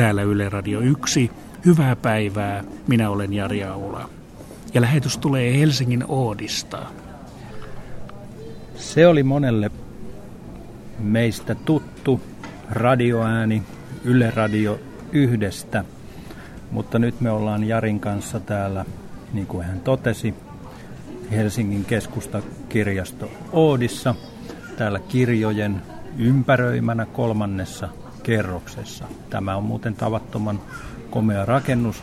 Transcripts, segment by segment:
täällä Yle Radio 1. Hyvää päivää, minä olen Jari Aula. Ja lähetys tulee Helsingin Oodista. Se oli monelle meistä tuttu radioääni Yle Radio yhdestä, mutta nyt me ollaan Jarin kanssa täällä, niin kuin hän totesi, Helsingin keskustakirjasto Oodissa, täällä kirjojen ympäröimänä kolmannessa kerroksessa. Tämä on muuten tavattoman komea rakennus.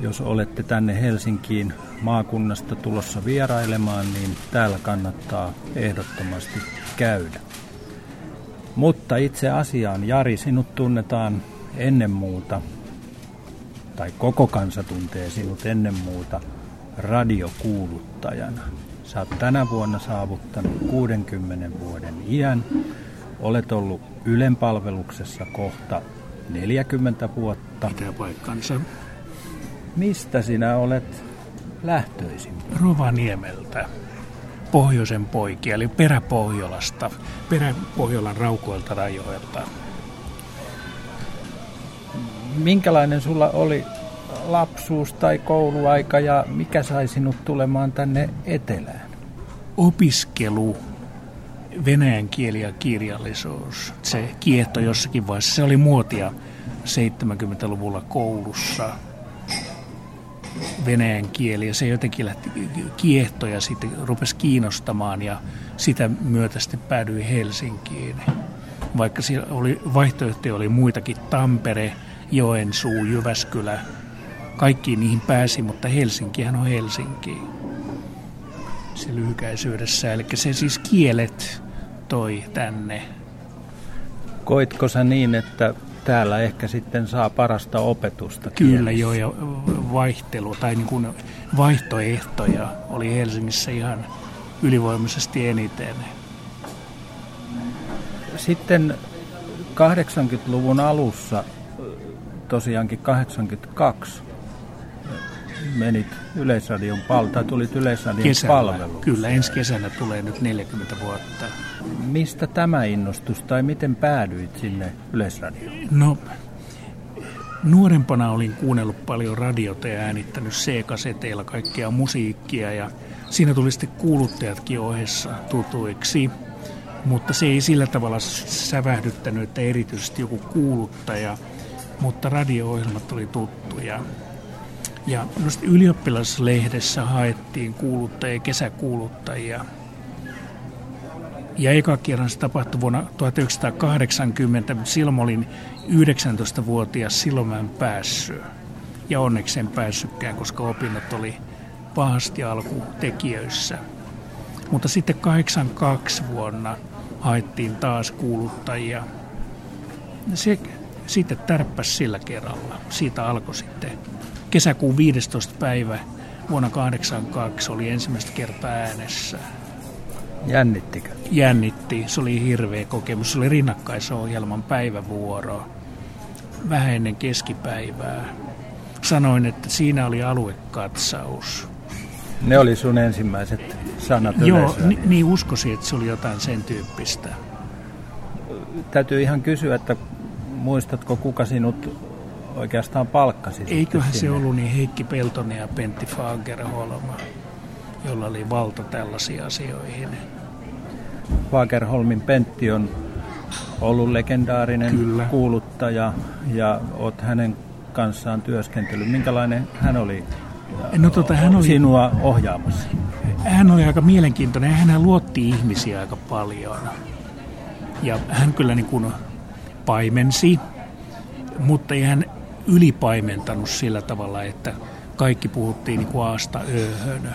Jos olette tänne Helsinkiin maakunnasta tulossa vierailemaan, niin täällä kannattaa ehdottomasti käydä. Mutta itse asiaan, Jari, sinut tunnetaan ennen muuta, tai koko kansa tuntee sinut ennen muuta radiokuuluttajana. Sä oot tänä vuonna saavuttanut 60 vuoden iän. Olet ollut Ylen palveluksessa kohta 40 vuotta. Pitää paikkansa. Mistä sinä olet lähtöisin? Rovaniemeltä. Pohjoisen poikia, eli Peräpohjolasta, Peräpohjolan raukoilta rajoilta. Minkälainen sulla oli lapsuus tai kouluaika ja mikä sai sinut tulemaan tänne etelään? Opiskelu, venäjän kieli ja kirjallisuus. Se kiehto jossakin vaiheessa. Se oli muotia 70-luvulla koulussa venäjän kieli ja se jotenkin lähti kiehto ja sitten rupesi kiinnostamaan ja sitä myötä sitten päädyin Helsinkiin. Vaikka siellä oli, vaihtoehtoja oli muitakin, Tampere, Joensuu, Jyväskylä, kaikkiin niihin pääsi, mutta Helsinkihän on Helsinki se lyhykäisyydessä. Eli se siis kielet toi tänne. Koitko sä niin, että täällä ehkä sitten saa parasta opetusta? Kyllä joo, ja vaihtelu tai niin kuin vaihtoehtoja oli Helsingissä ihan ylivoimaisesti eniten. Sitten 80-luvun alussa, tosiaankin 82, menit Yleisradion pal- tai tulit Yleisradion Kesällä, palveluun. Kyllä, ensi kesänä tulee nyt 40 vuotta. Mistä tämä innostus tai miten päädyit sinne Yleisradioon? No, nuorempana olin kuunnellut paljon radiota ja äänittänyt C-kaseteilla kaikkea musiikkia ja siinä tuli sitten kuuluttajatkin ohessa tutuiksi. Mutta se ei sillä tavalla sävähdyttänyt, että erityisesti joku kuuluttaja, mutta radio-ohjelmat oli tuttuja. Ja ylioppilaslehdessä haettiin kuuluttajia, kesäkuuluttajia. Ja eka kerran se tapahtui vuonna 1980. Silloin olin 19-vuotias, silloin mä en päässyt. Ja onneksi en päässytkään, koska opinnot oli pahasti alkutekijöissä. Mutta sitten 82 vuonna haettiin taas kuuluttajia. Se sitten tärppäsi sillä kerralla. Siitä alkoi sitten kesäkuun 15. päivä vuonna 1982 oli ensimmäistä kertaa äänessä. Jännittikö? Jännitti. Se oli hirveä kokemus. Se oli rinnakkaisohjelman päivävuoro. Vähän ennen keskipäivää. Sanoin, että siinä oli aluekatsaus. Ne oli sun ensimmäiset sanat Joo, ni, niin uskoisin, että se oli jotain sen tyyppistä. Täytyy ihan kysyä, että muistatko kuka sinut oikeastaan palkkasi? Eiköhän se ollut niin Heikki Peltonen ja Pentti Fagerholm, jolla oli valta tällaisiin asioihin. Fagerholmin Pentti on ollut legendaarinen Kyllä. kuuluttaja ja olet hänen kanssaan työskentely. Minkälainen hän oli, no, tota, hän oli sinua ohjaamassa? Hän oli aika mielenkiintoinen hän luotti ihmisiä aika paljon. Ja hän kyllä niin kuin paimensi, mutta ei hän ylipaimentanut sillä tavalla, että kaikki puhuttiin niin aasta ööhön.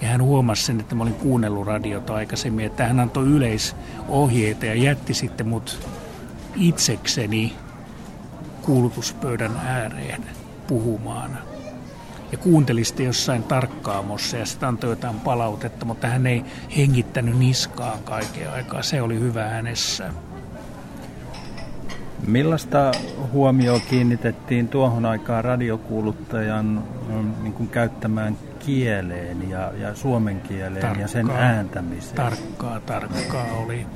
Ja hän huomasi sen, että mä olin kuunnellut radiota aikaisemmin, että hän antoi yleisohjeita ja jätti sitten mut itsekseni kuulutuspöydän ääreen puhumaan. Ja kuunteli sitten jossain tarkkaamossa ja sitten antoi jotain palautetta, mutta hän ei hengittänyt niskaan kaiken aikaa. Se oli hyvä hänessä. Millaista huomioon kiinnitettiin tuohon aikaan radiokuuluttajan mm, niin kuin käyttämään kieleen ja, ja suomen kieleen tarkkaa, ja sen ääntämiseen? Tarkkaa, tarkkaa oli.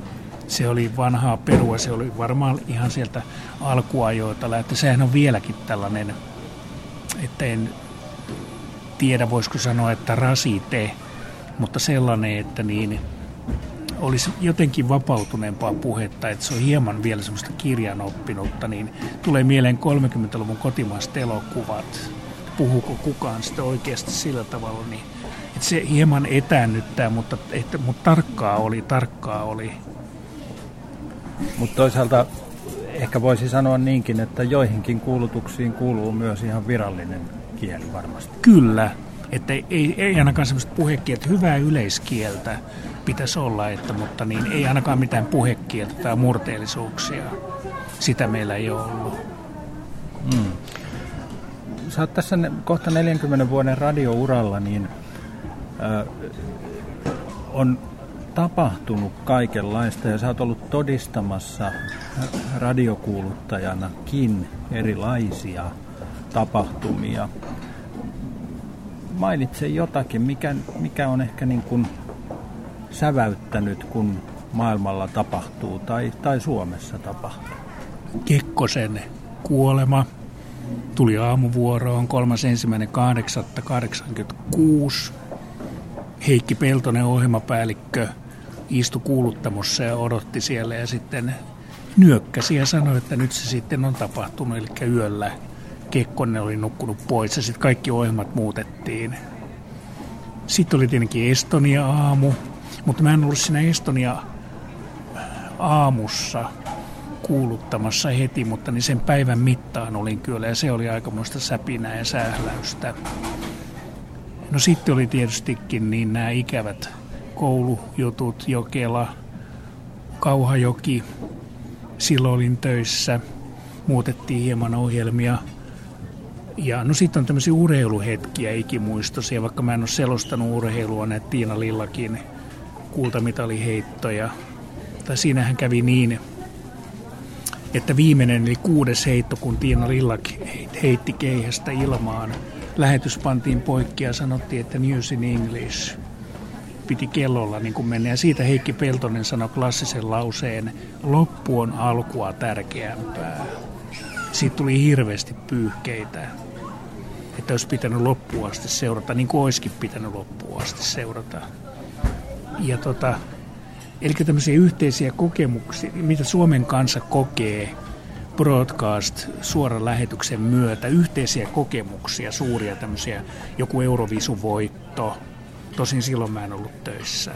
Se oli vanhaa perua, se oli varmaan ihan sieltä alkuajoita lähtee. Sehän on vieläkin tällainen, että en tiedä voisiko sanoa, että rasite, mutta sellainen, että niin olisi jotenkin vapautuneempaa puhetta, että se on hieman vielä semmoista kirjan oppinutta, niin tulee mieleen 30-luvun kotimaiset elokuvat. Puhuuko kukaan sitä oikeasti sillä tavalla, niin että se hieman etäännyttää, mutta, että, mutta tarkkaa oli, tarkkaa oli. Mutta toisaalta ehkä voisi sanoa niinkin, että joihinkin kuulutuksiin kuuluu myös ihan virallinen kieli varmasti. Kyllä, että ei, ei ainakaan semmoista puhekieltä, hyvää yleiskieltä pitäisi olla, että, mutta niin, ei ainakaan mitään puhekieltä tai murteellisuuksia. Sitä meillä ei ole ollut. Mm. Sä oot tässä kohta 40 vuoden radiouralla, niin äh, on tapahtunut kaikenlaista ja sä oot ollut todistamassa radiokuuluttajanakin erilaisia tapahtumia. Mainitse jotakin, mikä, mikä on ehkä niin kuin säväyttänyt, kun maailmalla tapahtuu tai, tai Suomessa tapahtuu? Kekkosen kuolema tuli aamuvuoroon 3.1.8.86. Heikki Peltonen, ohjelmapäällikkö, istui kuuluttamossa ja odotti siellä ja sitten nyökkäsi ja sanoi, että nyt se sitten on tapahtunut, eli yöllä Kekkonen oli nukkunut pois ja sitten kaikki ohjelmat muutettiin. Sitten oli tietenkin Estonia-aamu, mutta mä en ollut siinä Estonia aamussa kuuluttamassa heti, mutta niin sen päivän mittaan olin kyllä ja se oli aikamoista säpinää ja sähläystä. No sitten oli tietystikin niin nämä ikävät koulujutut, Jokela, Kauhajoki. Silloin olin töissä, muutettiin hieman ohjelmia. Ja no sitten on tämmöisiä urheiluhetkiä ikimuistoisia, vaikka mä en ole selostanut urheilua, näitä Tiina Lillakin kultamitaliheittoja. Tai siinähän kävi niin, että viimeinen eli kuudes heitto, kun Tiina Lillak heitti keihästä ilmaan, lähetys pantiin poikki ja sanottiin, että news in English piti kellolla niin kuin mennä. Ja siitä Heikki Peltonen sanoi klassisen lauseen, loppu on alkua tärkeämpää. Siitä tuli hirveästi pyyhkeitä, että olisi pitänyt loppuun asti seurata, niin kuin olisikin pitänyt loppuun asti seurata. Ja tota, eli tämmöisiä yhteisiä kokemuksia, mitä Suomen kanssa kokee broadcast suoran lähetyksen myötä, yhteisiä kokemuksia, suuria tämmöisiä, joku Euroviisuvoitto, tosin silloin mä en ollut töissä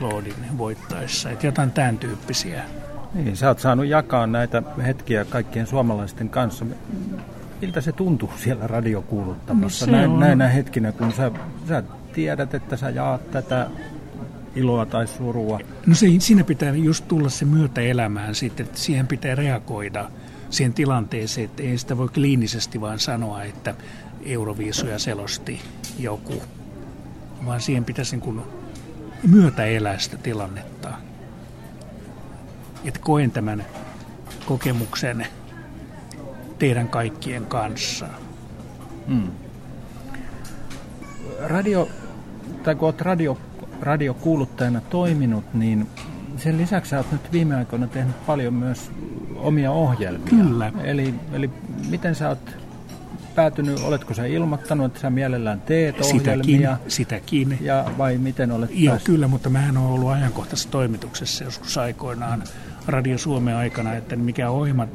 Loodin voittaessa, että jotain tämän tyyppisiä. Niin, sä oot saanut jakaa näitä hetkiä kaikkien suomalaisten kanssa. Miltä se tuntuu siellä radiokuuluttamassa no näin, näinä hetkinä, kun sä, sä tiedät, että sä jaat tätä iloa tai surua? No se, siinä pitää just tulla se myötä elämään sitten, että siihen pitää reagoida siihen tilanteeseen, että ei sitä voi kliinisesti vaan sanoa, että Euroviisuja selosti joku, vaan siihen pitäisi niin kuin myötä elää sitä tilannetta. Että koen tämän kokemuksen teidän kaikkien kanssa. Hmm. Radio, tai kun olet radio radiokuuluttajana toiminut, niin sen lisäksi olet nyt viime aikoina tehnyt paljon myös omia ohjelmia. Kyllä. Eli, eli miten sä oot päätynyt, oletko sä ilmoittanut, että sä mielellään teet ohjelmia? Sitäkin, sitäkin. Ja vai miten olet Joo, päässyt? kyllä, mutta mähän olen ollut ajankohtaisessa toimituksessa joskus aikoinaan Radio Suomen aikana, että mikä ohjelma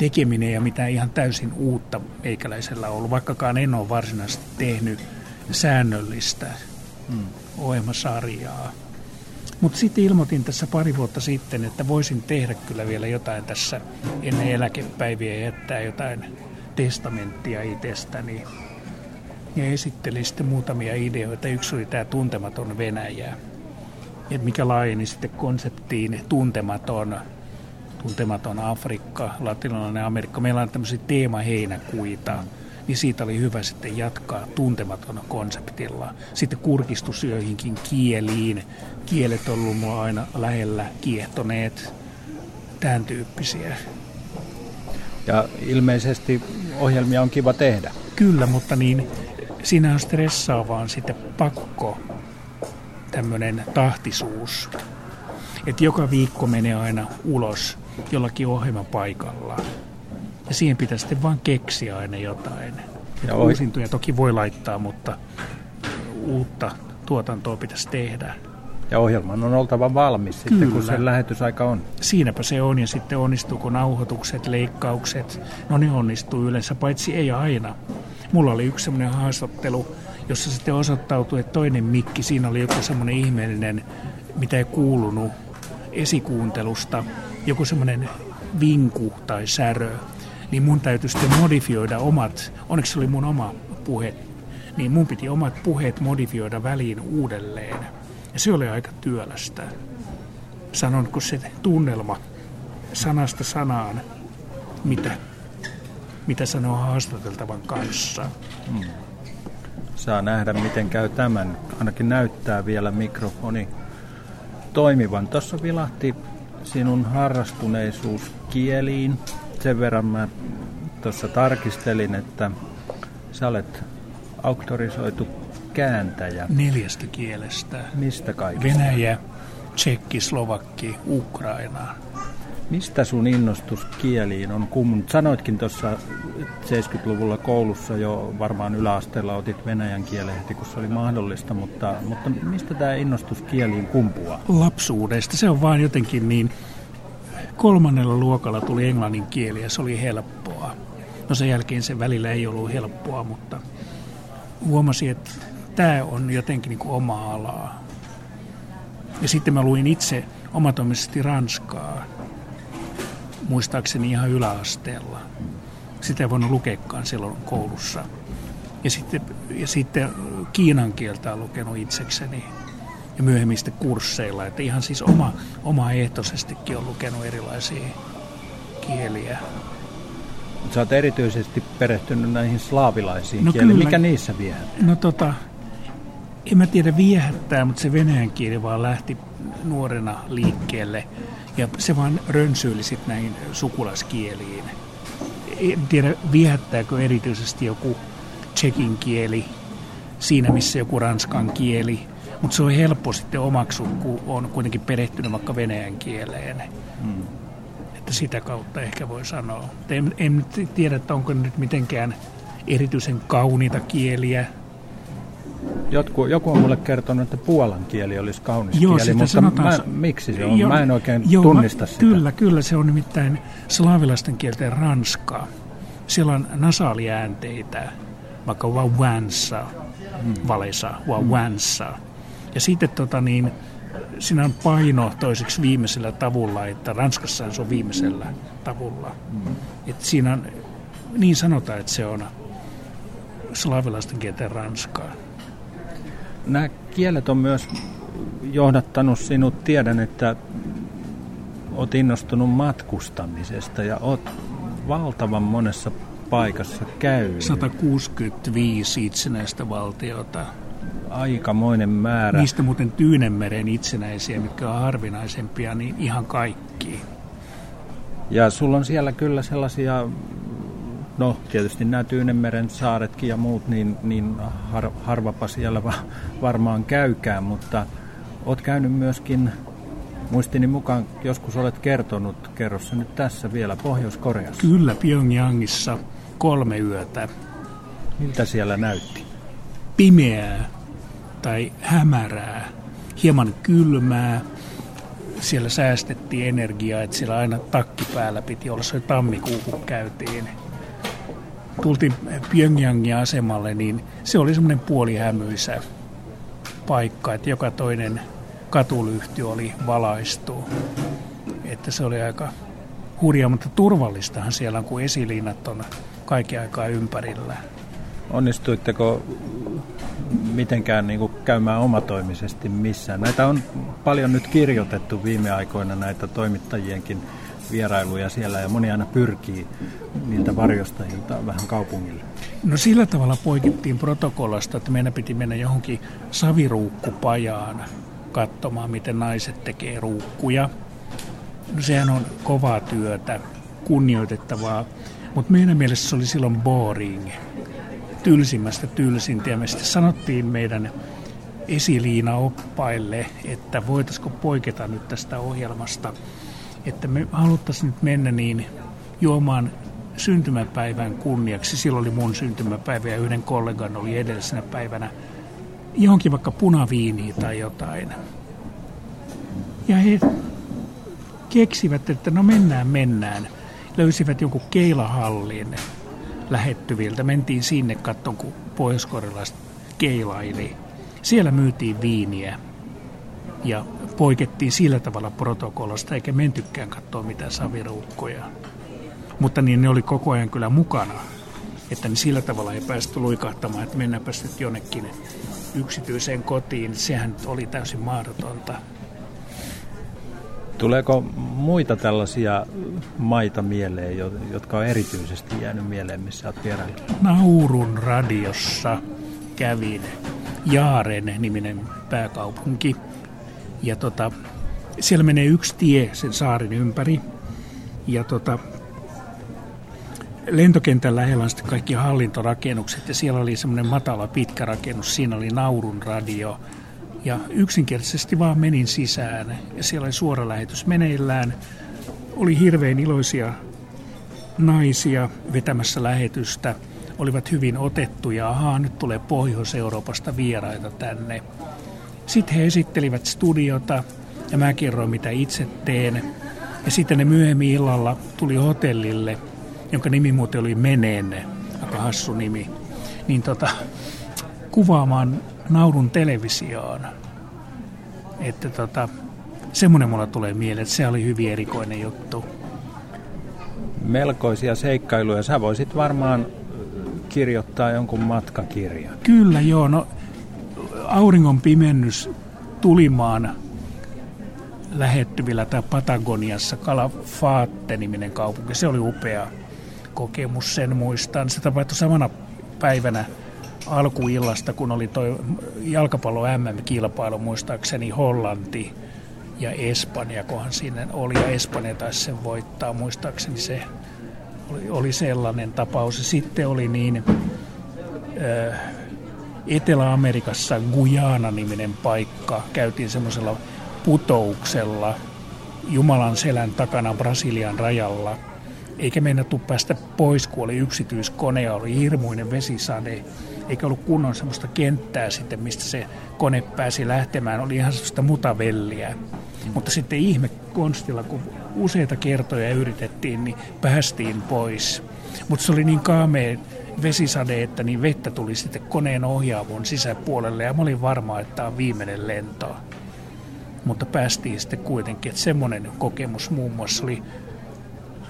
tekeminen ja mitä ihan täysin uutta meikäläisellä ollut, vaikkakaan en ole varsinaisesti tehnyt säännöllistä hmm. ohjelmasarjaa. Mutta sitten ilmoitin tässä pari vuotta sitten, että voisin tehdä kyllä vielä jotain tässä ennen eläkepäiviä ja jättää jotain testamenttia itsestäni. Ja esittelin sitten muutamia ideoita. Yksi oli tämä tuntematon Venäjä, et mikä laajeni sitten konseptiin tuntematon, tuntematon Afrikka, latinalainen Amerikka. Meillä on tämmöisiä teemaheinäkuita. Mm niin siitä oli hyvä sitten jatkaa tuntematon konseptilla. Sitten kurkistus joihinkin kieliin. Kielet on ollut mua aina lähellä kiehtoneet, tämän tyyppisiä. Ja ilmeisesti ohjelmia on kiva tehdä. Kyllä, mutta niin siinä on stressaavaa sitten pakko tämmöinen tahtisuus. että joka viikko menee aina ulos jollakin ohjelmapaikallaan. Ja siihen pitää sitten vaan keksiä aina jotain. Ja uusintoja toki voi laittaa, mutta uutta tuotantoa pitäisi tehdä. Ja ohjelman on oltava valmis sitten, Kyllä. kun sen lähetysaika on. Siinäpä se on, ja sitten onnistuuko nauhoitukset, leikkaukset. No ne onnistuu yleensä, paitsi ei aina. Mulla oli yksi semmoinen haastattelu, jossa sitten osoittautui, että toinen mikki, siinä oli joku semmoinen ihmeellinen, mitä ei kuulunut esikuuntelusta, joku semmoinen vinku tai särö, niin mun täytyy sitten modifioida omat, onneksi se oli mun oma puhe, niin mun piti omat puheet modifioida väliin uudelleen. Ja se oli aika työlästä. Sanonko se tunnelma sanasta sanaan, mitä, mitä sanoo haastateltavan kanssa. Hmm. Saa nähdä, miten käy tämän. Ainakin näyttää vielä mikrofoni toimivan. Tuossa vilahti sinun harrastuneisuus kieliin. Sen verran mä tuossa tarkistelin, että sä olet auktorisoitu kääntäjä. Neljästä kielestä. Mistä kaikista? Venäjä, Tsekki, Slovakki, Ukraina. Mistä sun innostus kieliin on kummunut? Sanoitkin tuossa 70-luvulla koulussa jo varmaan yläasteella otit venäjän kielen heti, kun se oli mahdollista, mutta, mutta mistä tämä innostus kieliin kumpuaa? Lapsuudesta. Se on vaan jotenkin niin... Kolmannella luokalla tuli englannin kieli ja se oli helppoa. No sen jälkeen se välillä ei ollut helppoa, mutta huomasin, että tämä on jotenkin niin kuin oma alaa. Ja sitten mä luin itse omatoimisesti Ranskaa, muistaakseni ihan yläasteella. Sitä ei voinut lukeekaan silloin koulussa. Ja sitten, ja sitten kiinan kieltä on lukenut itsekseni ja myöhemmin sitten kursseilla. Että ihan siis oma, omaehtoisestikin on lukenut erilaisia kieliä. Sä oot erityisesti perehtynyt näihin slaavilaisiin no kieliin. Mikä niissä viehättää? No tota, en mä tiedä viehättää, mutta se venäjän kieli vaan lähti nuorena liikkeelle. Ja se vaan rönsyili sitten näihin sukulaskieliin. En tiedä viehättääkö erityisesti joku tsekin kieli siinä, missä joku ranskan kieli. Mutta se on helppo sitten omaksua, kun on kuitenkin perehtynyt vaikka venäjän kieleen. Hmm että sitä kautta ehkä voi sanoa. En, en tiedä, että onko nyt mitenkään erityisen kauniita kieliä. Jotku, joku on mulle kertonut, että puolan kieli olisi kaunis joo, kieli, mutta sanotaan, mä, miksi se on? Jo, mä en oikein joo, tunnista mä, sitä. Kyllä, kyllä, se on nimittäin slaavilaisten kielten ranskaa. Siellä on nasaaliäänteitä, vaikka vauvansa, hmm. valesa, vauvansa. Hmm. Ja sitten tota niin, siinä on paino toiseksi viimeisellä tavulla, että Ranskassa se on viimeisellä tavulla. Mm. Että siinä on, niin sanotaan, että se on slaavilaisten kielten ranskaa. Nämä kielet on myös johdattanut sinut. Tiedän, että olet innostunut matkustamisesta ja olet valtavan monessa paikassa käynyt. 165 itsenäistä valtiota aikamoinen määrä. Niistä muuten Tyynemeren itsenäisiä, mitkä on harvinaisempia, niin ihan kaikki. Ja sulla on siellä kyllä sellaisia, no tietysti nämä Tyynemeren saaretkin ja muut, niin, niin har, harvapa siellä va, varmaan käykään, mutta oot käynyt myöskin, muistini mukaan joskus olet kertonut, kerrossa nyt tässä vielä, Pohjois-Koreassa. Kyllä, Pyongyangissa kolme yötä. Miltä siellä näytti? Pimeää, tai hämärää, hieman kylmää. Siellä säästettiin energiaa, että siellä aina takki päällä piti olla. Se oli tammikuu, kun käytiin. Tultiin Pyongyangin asemalle, niin se oli semmoinen puolihämyisä paikka, että joka toinen katulyhty oli valaistu. Että se oli aika hurjaa, mutta turvallistahan siellä on, kun esiliinat on kaiken aikaa ympärillä. Onnistuitteko mitenkään niin kuin käymään omatoimisesti missään. Näitä on paljon nyt kirjoitettu viime aikoina näitä toimittajienkin vierailuja siellä ja moni aina pyrkii niiltä varjostajilta vähän kaupungille. No sillä tavalla poikittiin protokollasta, että meidän piti mennä johonkin saviruukkupajaan katsomaan, miten naiset tekee ruukkuja. No sehän on kovaa työtä, kunnioitettavaa, mutta meidän mielestä se oli silloin boring tylsimmästä tylsintä. Ja me sitten sanottiin meidän esiliina oppaille, että voitaisiko poiketa nyt tästä ohjelmasta, että me haluttaisiin nyt mennä niin juomaan syntymäpäivän kunniaksi, silloin oli mun syntymäpäivä ja yhden kollegan oli edellisenä päivänä, johonkin vaikka punaviiniä tai jotain. Ja he keksivät, että no mennään, mennään. Löysivät jonkun keilahallin lähettyviltä. Mentiin sinne kattoon, kun pohjois keilaili. Siellä myytiin viiniä ja poikettiin sillä tavalla protokollasta, eikä mentykään katsoa mitään saviruukkoja. Mutta niin ne oli koko ajan kyllä mukana, että niin sillä tavalla ei päästy luikahtamaan, että mennäänpä sitten jonnekin yksityiseen kotiin. Sehän oli täysin mahdotonta. Tuleeko muita tällaisia maita mieleen, jotka on erityisesti jäänyt mieleen, missä olet vieraillut? Naurun radiossa kävin Jaaren niminen pääkaupunki. Ja tota, siellä menee yksi tie sen saarin ympäri. Ja tota, lentokentän lähellä on sitten kaikki hallintorakennukset ja siellä oli semmoinen matala pitkä rakennus. Siinä oli Naurun radio. Ja yksinkertaisesti vaan menin sisään ja siellä oli suora lähetys meneillään. Oli hirveän iloisia naisia vetämässä lähetystä – olivat hyvin otettuja. Ahaa, nyt tulee Pohjois-Euroopasta vieraita tänne. Sitten he esittelivät studiota ja mä kerroin, mitä itse teen. Ja sitten ne myöhemmin illalla tuli hotellille, jonka nimi muuten oli Meneen, aika hassu nimi, niin tota, kuvaamaan naurun televisioon. Että tota, semmoinen mulla tulee mieleen, että se oli hyvin erikoinen juttu. Melkoisia seikkailuja. Sä voisit varmaan kirjoittaa jonkun matkakirjan? Kyllä joo, no auringon pimennys tulimaan lähettyvillä tai Patagoniassa Calafate-niminen kaupunki. Se oli upea kokemus, sen muistan. Se tapahtui samana päivänä alkuillasta, kun oli tuo jalkapallo MM-kilpailu, muistaakseni Hollanti ja Espanja, kohan sinne oli, ja Espanja taisi sen voittaa, muistaakseni se oli, oli sellainen tapaus. Sitten oli niin Etelä-Amerikassa Guyana-niminen paikka. Käytiin semmoisella putouksella Jumalan selän takana Brasilian rajalla. Eikä meinattu päästä pois, kun oli yksityiskone ja oli hirmuinen vesisade. Eikä ollut kunnon semmoista kenttää sitten, mistä se kone pääsi lähtemään. Oli ihan semmoista mutavelliä. Mutta sitten ihme konstilla, kun useita kertoja yritettiin, niin päästiin pois. Mutta se oli niin kaamea vesisade, että niin vettä tuli sitten koneen ohjaavun sisäpuolelle ja mä olin varma, että tämä on viimeinen lento. Mutta päästiin sitten kuitenkin, että semmoinen kokemus muun muassa oli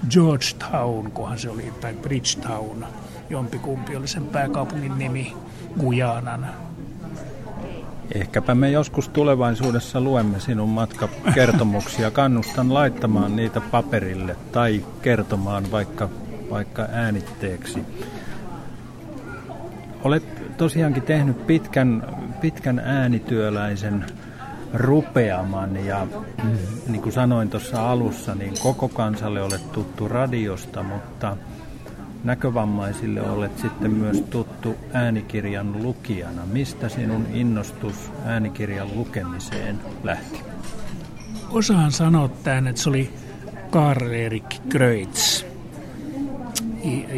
Georgetown, kunhan se oli, tai Bridgetown, jompikumpi oli sen pääkaupungin nimi, Gujanan Ehkäpä me joskus tulevaisuudessa luemme sinun matkakertomuksia. Kannustan laittamaan niitä paperille tai kertomaan vaikka, vaikka äänitteeksi. Olet tosiaankin tehnyt pitkän, pitkän äänityöläisen rupeaman ja niin kuin sanoin tuossa alussa, niin koko kansalle olet tuttu radiosta, mutta näkövammaisille olet sitten myös tuttu äänikirjan lukijana. Mistä sinun innostus äänikirjan lukemiseen lähti? Osaan sanoa tämän, että se oli Karl-Erik Kreutz,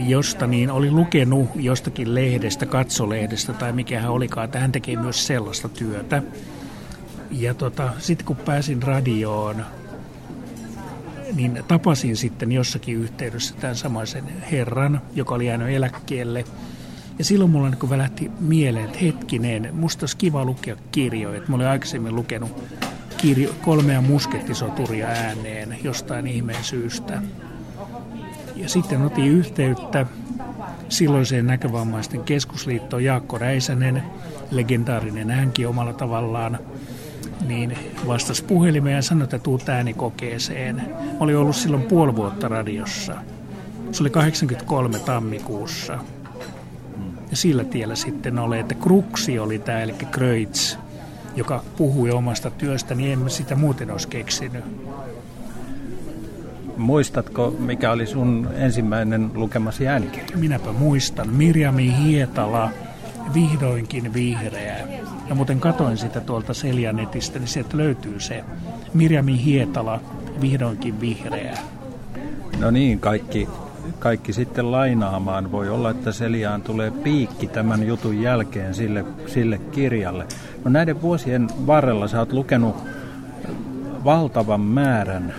josta niin oli lukenut jostakin lehdestä, katsolehdestä tai mikä hän olikaan, että hän tekee myös sellaista työtä. Ja tota, sitten kun pääsin radioon, niin tapasin sitten jossakin yhteydessä tämän samaisen herran, joka oli jäänyt eläkkeelle. Ja silloin mulla niin välähti mieleen, että hetkinen, musta olisi kiva lukea kirjoja. Mä olin aikaisemmin lukenut kirjo, kolmea muskettisoturia ääneen jostain ihmeen syystä. Ja sitten otin yhteyttä silloiseen näkövammaisten keskusliittoon Jaakko Räisänen, legendaarinen hänkin omalla tavallaan – niin vastasi puhelimeen ja sanoi, että tuut äänikokeeseen. Mä olin ollut silloin puoli vuotta radiossa. Se oli 83 tammikuussa. Ja sillä tiellä sitten oli, että Kruksi oli tämä, eli Kreutz, joka puhui omasta työstä, niin en sitä muuten olisi keksinyt. Muistatko, mikä oli sun ensimmäinen lukemasi äänikirja? Minäpä muistan. Mirjami Hietala, vihdoinkin vihreä. Ja muuten katoin sitä tuolta Seljanetistä, niin sieltä löytyy se Mirjami Hietala, vihdoinkin vihreä. No niin, kaikki, kaikki sitten lainaamaan. Voi olla, että Seliaan tulee piikki tämän jutun jälkeen sille, sille kirjalle. No näiden vuosien varrella sä oot lukenut valtavan määrän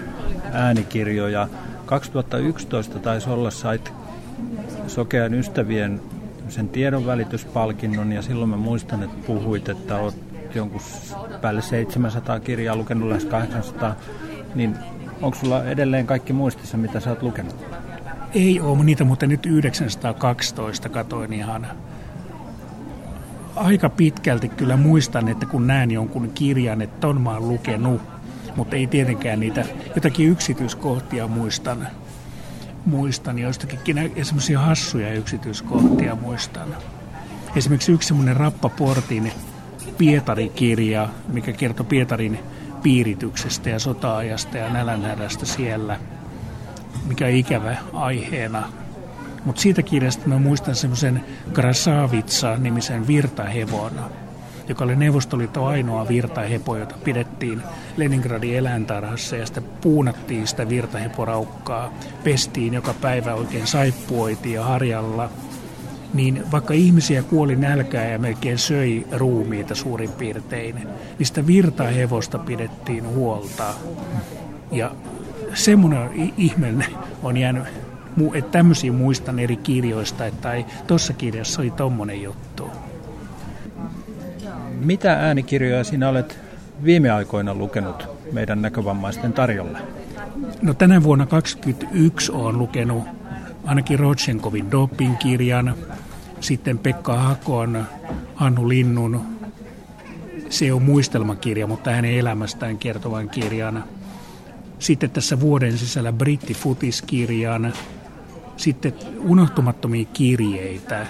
äänikirjoja. 2011 taisi olla, sait Sokean ystävien sen tiedonvälityspalkinnon ja silloin mä muistan, että puhuit, että oot jonkun päälle 700 kirjaa lukenut, lähes 800, niin onko sulla edelleen kaikki muistissa, mitä sä oot lukenut? Ei ole niitä, mutta nyt 912 katoin ihan aika pitkälti kyllä muistan, että kun näen jonkun kirjan, että ton mä oon lukenut, mutta ei tietenkään niitä jotakin yksityiskohtia muistan. Muistan joistakin semmoisia hassuja yksityiskohtia muistan. Esimerkiksi yksi semmoinen Rappaportin Pietari-kirja, mikä kertoo Pietarin piirityksestä ja sota-ajasta ja nälänhädästä siellä, mikä on ikävä aiheena. Mutta siitä kirjasta mä muistan semmoisen Krasavitsa-nimisen virtahevona, joka oli Neuvostoliiton ainoa virtahepo, jota pidettiin Leningradin eläintarhassa ja sitten puunattiin sitä virtaheporaukkaa, pestiin joka päivä oikein saippuoitiin ja harjalla. Niin vaikka ihmisiä kuoli nälkää ja melkein söi ruumiita suurin piirtein, niin sitä virtahevosta pidettiin huolta. Ja semmoinen ihme on jäänyt, että tämmöisiä muistan eri kirjoista, että tuossa kirjassa oli tommonen juttu. Mitä äänikirjoja sinä olet viime aikoina lukenut meidän näkövammaisten tarjolla? No tänä vuonna 2021 olen lukenut ainakin Rodchenkovin Dopin kirjan, sitten Pekka Hakon, Hannu Linnun, se on muistelmakirja, mutta hänen elämästään kertovan kirjan. Sitten tässä vuoden sisällä Britti Futiskirjan, sitten unohtumattomia kirjeitä,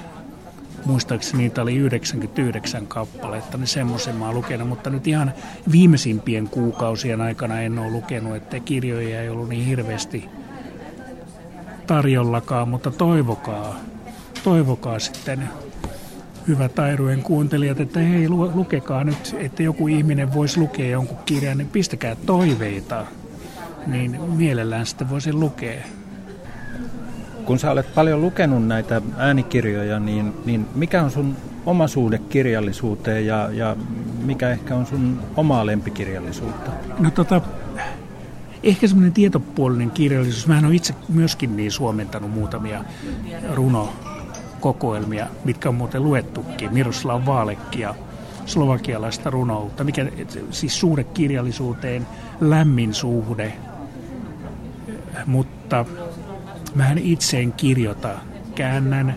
muistaakseni niitä oli 99 kappaletta, niin semmoisen mä oon lukenut, mutta nyt ihan viimeisimpien kuukausien aikana en ole lukenut, että kirjoja ei ollut niin hirveästi tarjollakaan, mutta toivokaa, toivokaa sitten hyvät Airujen kuuntelijat, että hei, lukekaa nyt, että joku ihminen voisi lukea jonkun kirjan, niin pistäkää toiveita, niin mielellään sitten voisi lukea. Kun sä olet paljon lukenut näitä äänikirjoja, niin, niin mikä on sun oma suhde kirjallisuuteen ja, ja mikä ehkä on sun omaa lempikirjallisuutta? No tota, ehkä semmoinen tietopuolinen kirjallisuus. Mä olen itse myöskin niin suomentanut muutamia runokokoelmia, mitkä on muuten luettukin. Miroslav Vaalekkia, slovakialaista runoutta, mikä siis suhde kirjallisuuteen, lämmin suhde, mutta Mä itse en kirjoita, käännän,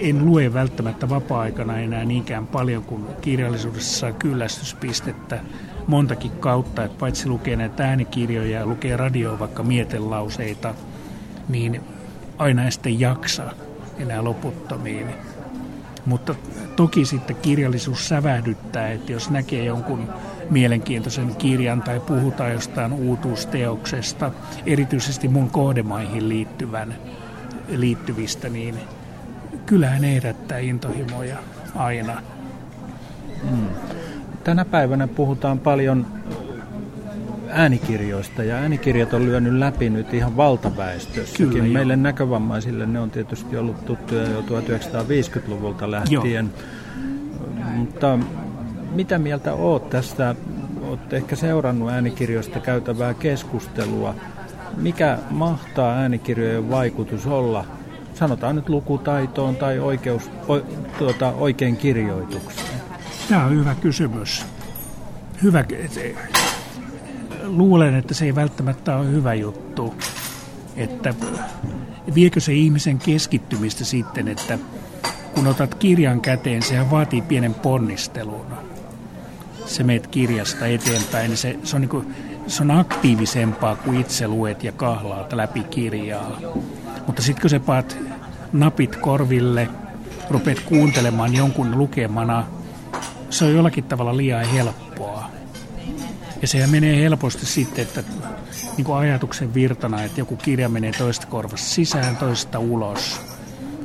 en lue välttämättä vapaa-aikana enää niinkään paljon kuin kirjallisuudessa saa kyllästyspistettä montakin kautta, että paitsi lukee näitä äänikirjoja ja lukee radioa vaikka mietelauseita, niin aina ei sitten jaksa enää loputtomiin. Mutta toki sitten kirjallisuus sävähdyttää, että jos näkee jonkun mielenkiintoisen kirjan tai puhutaan jostain uutuusteoksesta, erityisesti mun kohdemaihin liittyvän, liittyvistä, niin kyllähän herättää intohimoja aina. Hmm. Tänä päivänä puhutaan paljon äänikirjoista ja äänikirjat on lyönyt läpi nyt ihan valtaväestössäkin. Kyllä, Meille jo. näkövammaisille ne on tietysti ollut tuttuja jo 1950-luvulta lähtien. Joo. Mutta mitä mieltä oot tästä? Olet ehkä seurannut äänikirjoista käytävää keskustelua. Mikä mahtaa äänikirjojen vaikutus olla, sanotaan nyt lukutaitoon tai oikeus, o, tuota, oikein kirjoitukseen? Tämä on hyvä kysymys. Hyvä, luulen, että se ei välttämättä ole hyvä juttu. Että viekö se ihmisen keskittymistä sitten, että kun otat kirjan käteen, sehän vaatii pienen ponnistelun se meet kirjasta eteenpäin, niin se, se, on niin kuin, se on aktiivisempaa kuin itse luet ja kahlaat läpi kirjaa. Mutta sitten kun sä paat napit korville, rupeat kuuntelemaan jonkun lukemana, se on jollakin tavalla liian helppoa. Ja sehän menee helposti sitten, että niin kuin ajatuksen virtana, että joku kirja menee toista korvasta sisään, toista ulos.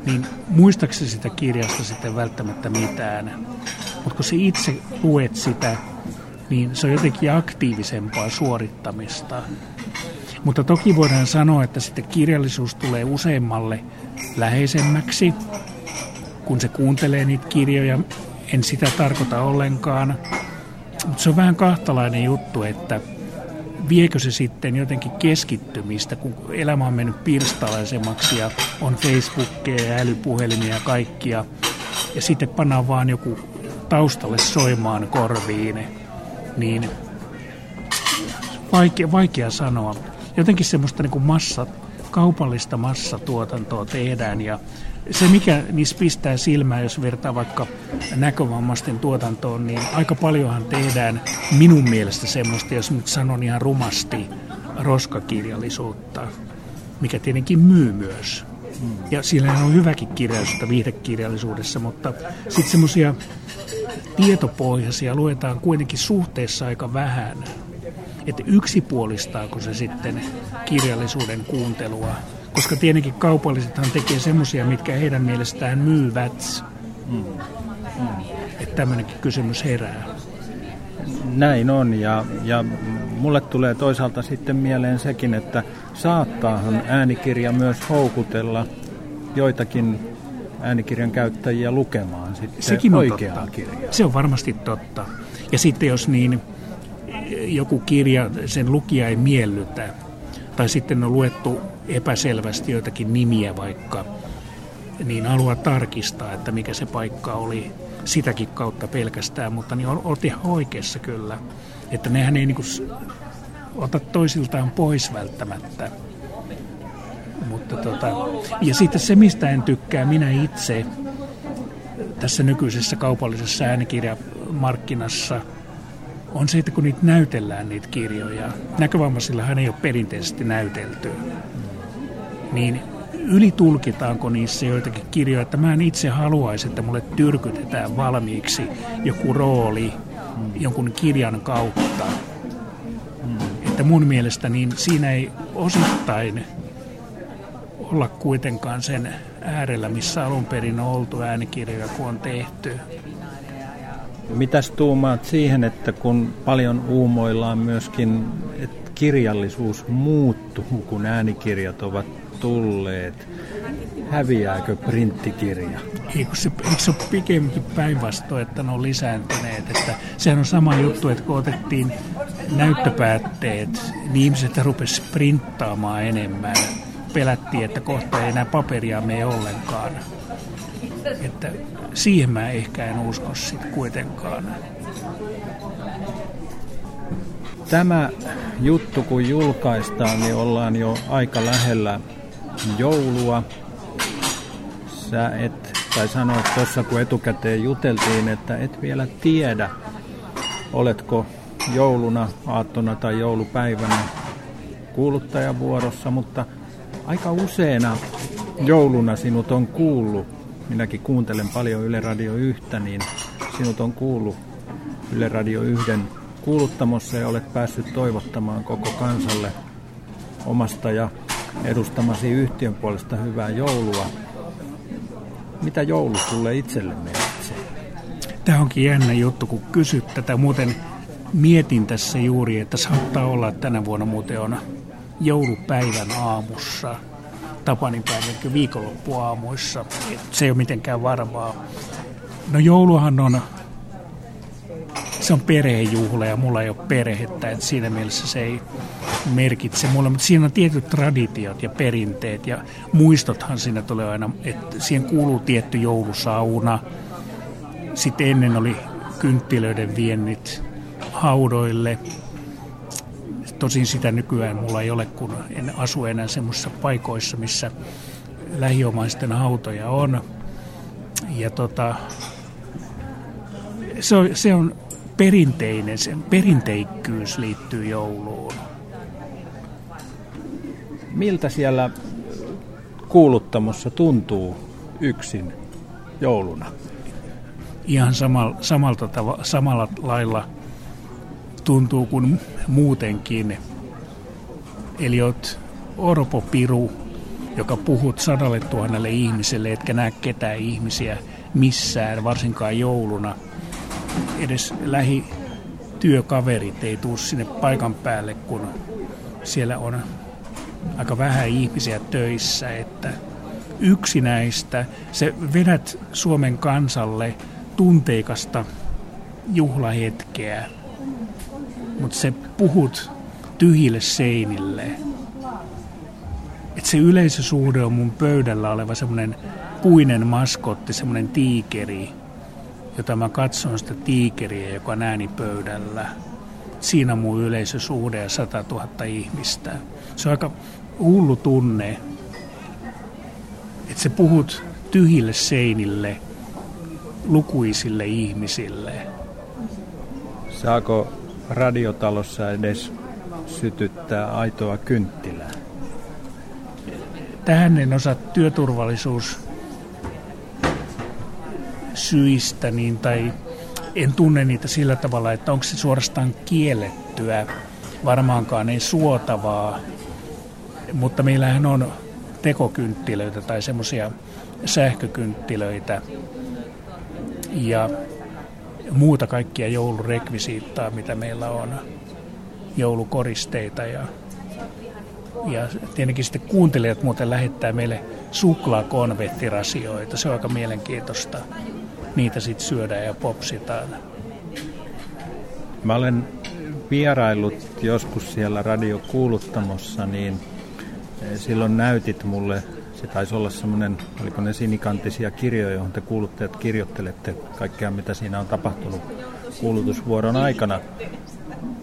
Niin muistaakseni sitä kirjasta sitten välttämättä mitään. Mutta kun sä itse luet sitä, niin se on jotenkin aktiivisempaa suorittamista. Mutta toki voidaan sanoa, että sitten kirjallisuus tulee useammalle läheisemmäksi, kun se kuuntelee niitä kirjoja. En sitä tarkoita ollenkaan. Mutta se on vähän kahtalainen juttu, että viekö se sitten jotenkin keskittymistä, kun elämä on mennyt pirstalaisemmaksi ja on Facebookia ja älypuhelimia ja kaikkia. Ja sitten pannaan vaan joku taustalle soimaan korviin, niin vaikea, vaikea sanoa. Jotenkin semmoista niin kuin massa, kaupallista massatuotantoa tehdään ja se, mikä niissä pistää silmään, jos vertaa vaikka näkövammaisten tuotantoon, niin aika paljonhan tehdään minun mielestä semmoista, jos nyt sanon ihan rumasti, roskakirjallisuutta, mikä tietenkin myy myös. Ja sillä on hyväkin kirjallisuutta viihdekirjallisuudessa, mutta sitten semmoisia tietopohjaisia luetaan kuitenkin suhteessa aika vähän. Että yksipuolistaako se sitten kirjallisuuden kuuntelua koska tietenkin kaupallisethan tekee semmoisia, mitkä heidän mielestään myyvät. Mm. Mm. Että tämmöinenkin kysymys herää. Näin on ja, ja mulle tulee toisaalta sitten mieleen sekin, että saattaahan äänikirja myös houkutella joitakin äänikirjan käyttäjiä lukemaan sitten Sekin on totta. kirjaa. Se on varmasti totta. Ja sitten jos niin joku kirja, sen lukija ei miellytä, tai sitten on luettu epäselvästi joitakin nimiä vaikka, niin haluaa tarkistaa, että mikä se paikka oli sitäkin kautta pelkästään, mutta niin olet ihan oikeassa kyllä, että nehän ei niin ota toisiltaan pois välttämättä. Mutta tota, ja sitten se, mistä en tykkää minä itse tässä nykyisessä kaupallisessa äänikirjamarkkinassa – on se, että kun niitä näytellään niitä kirjoja, näkövammaisillahan ei ole perinteisesti näytelty, niin ylitulkitaanko niissä joitakin kirjoja, että mä en itse haluaisi, että mulle tyrkytetään valmiiksi joku rooli jonkun kirjan kautta. Että mun mielestä niin siinä ei osittain olla kuitenkaan sen äärellä, missä alun perin on oltu äänikirjoja, kun on tehty. Mitäs tuumaat siihen, että kun paljon uumoillaan myöskin, että kirjallisuus muuttuu, kun äänikirjat ovat tulleet, häviääkö printtikirja? Eikö se, eikö se ole pikemminkin päinvastoin, että ne on lisääntyneet? Että sehän on sama juttu, että kun otettiin näyttöpäätteet, niin ihmiset rupesivat printtaamaan enemmän. Pelättiin, että kohta ei enää paperia mene ollenkaan. Että siihen mä ehkä en usko sitten kuitenkaan. Tämä juttu kun julkaistaan, niin ollaan jo aika lähellä joulua. Sä et, tai sanoit tuossa kun etukäteen juteltiin, että et vielä tiedä, oletko jouluna, aattona tai joulupäivänä kuuluttajavuorossa, mutta aika useena jouluna sinut on kuullut minäkin kuuntelen paljon Yle Radio 1, niin sinut on kuullut Yle Radio 1 kuuluttamossa ja olet päässyt toivottamaan koko kansalle omasta ja edustamasi yhtiön puolesta hyvää joulua. Mitä joulu sulle itselle merkitsee? Tämä onkin jännä juttu, kun kysyt tätä. Muuten mietin tässä juuri, että saattaa olla, että tänä vuonna muuten on joulupäivän aamussa – Tapanin päivän viikonloppuaamuissa. Se ei ole mitenkään varmaa. No jouluhan on, se on perhejuhla ja mulla ei ole perhettä, että siinä mielessä se ei merkitse mulle, mutta siinä on tietyt traditiot ja perinteet ja muistothan siinä tulee aina, että siihen kuuluu tietty joulusauna. Sitten ennen oli kynttilöiden viennit haudoille, Tosin sitä nykyään mulla ei ole, kun en asu enää semmoisissa paikoissa, missä lähiomaisten hautoja on. Ja tota, se on, se on perinteinen, sen perinteikkyys liittyy jouluun. Miltä siellä kuuluttamossa tuntuu yksin jouluna? Ihan samalla, samalta tava, samalla lailla tuntuu kuin muutenkin. Eli oot Orpo Piru, joka puhut sadalle tuhannelle ihmiselle, etkä näe ketään ihmisiä missään, varsinkaan jouluna. edes lähityökaverit ei tule sinne paikan päälle, kun siellä on aika vähän ihmisiä töissä, että yksi näistä, se vedät Suomen kansalle tunteikasta juhlahetkeä, mutta se puhut tyhjille seinille. Että se yleisösuhde on mun pöydällä oleva semmoinen puinen maskotti, semmoinen tiikeri, jota mä katson sitä tiikeriä, joka nääni pöydällä. Siinä on mun yleisösuhde ja 100 000 ihmistä. Se on aika hullu tunne, että sä puhut tyhjille seinille, lukuisille ihmisille. Saako radiotalossa edes sytyttää aitoa kynttilää? Tähän en osaa työturvallisuus syistä niin, tai en tunne niitä sillä tavalla, että onko se suorastaan kiellettyä. Varmaankaan ei suotavaa, mutta meillähän on tekokynttilöitä tai semmoisia sähkökynttilöitä ja muuta kaikkia joulurekvisiittaa, mitä meillä on, joulukoristeita ja, ja tietenkin sitten kuuntelijat muuten lähettää meille suklaakonvehtirasioita. Se on aika mielenkiintoista. Niitä sitten syödään ja popsitaan. Mä olen vieraillut joskus siellä radiokuuluttamossa, niin Eh, silloin näytit mulle, se taisi olla semmoinen, oliko ne sinikantisia kirjoja, johon te kuuluttajat kirjoittelette kaikkea, mitä siinä on tapahtunut kuulutusvuoron aikana.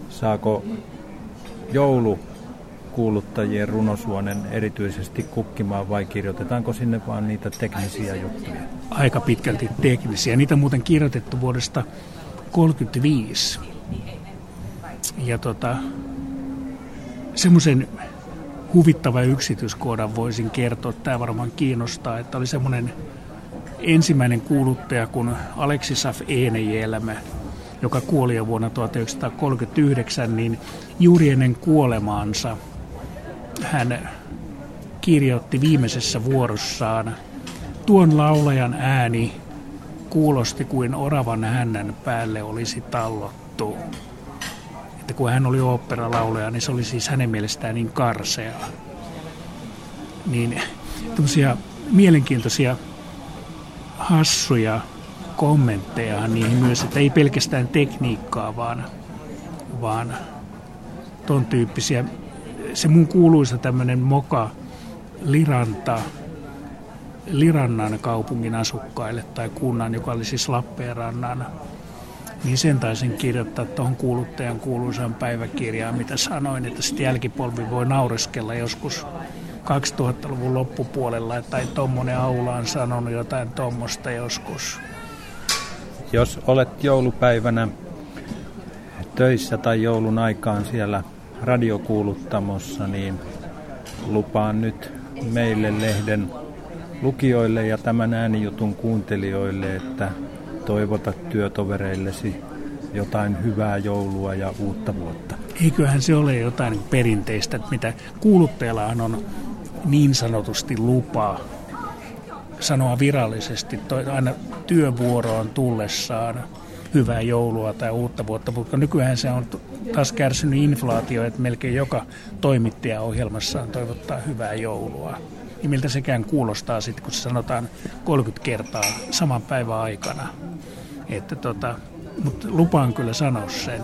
Saako joulu kuuluttajien runosuonen erityisesti kukkimaan vai kirjoitetaanko sinne vaan niitä teknisiä juttuja? Aika pitkälti teknisiä. Niitä on muuten kirjoitettu vuodesta 1935. Ja tota, semmoisen huvittava yksityiskohdan voisin kertoa. Tämä varmaan kiinnostaa, että oli semmoinen ensimmäinen kuuluttaja kuin Aleksisaf Eenejelmä, joka kuoli jo vuonna 1939, niin juuri ennen kuolemaansa hän kirjoitti viimeisessä vuorossaan, tuon laulajan ääni kuulosti kuin oravan hännän päälle olisi tallottu että kun hän oli oopperalaulaja, niin se oli siis hänen mielestään niin karsea. Niin tämmöisiä mielenkiintoisia hassuja kommentteja niihin myös, että ei pelkästään tekniikkaa, vaan, vaan ton tyyppisiä. Se mun kuuluisa tämmöinen moka Liranta, Lirannan kaupungin asukkaille tai kunnan, joka oli siis Lappeenrannan niin sen taisin kirjoittaa tuohon kuuluttajan kuuluisaan päiväkirjaan, mitä sanoin, että sitten jälkipolvi voi naureskella joskus 2000-luvun loppupuolella, tai tuommoinen aula on sanonut jotain tuommoista joskus. Jos olet joulupäivänä töissä tai joulun aikaan siellä radiokuuluttamossa, niin lupaan nyt meille lehden lukijoille ja tämän äänijutun kuuntelijoille, että toivota työtovereillesi jotain hyvää joulua ja uutta vuotta? Eiköhän se ole jotain perinteistä, mitä kuuluttajallahan on niin sanotusti lupaa sanoa virallisesti aina työvuoroon tullessaan hyvää joulua tai uutta vuotta, mutta nykyään se on taas kärsinyt inflaatio, että melkein joka toimittaja ohjelmassaan toivottaa hyvää joulua. Niin miltä sekään kuulostaa sitten, kun se sanotaan 30 kertaa saman päivän aikana. Että tota, mutta lupaan kyllä sanoa sen.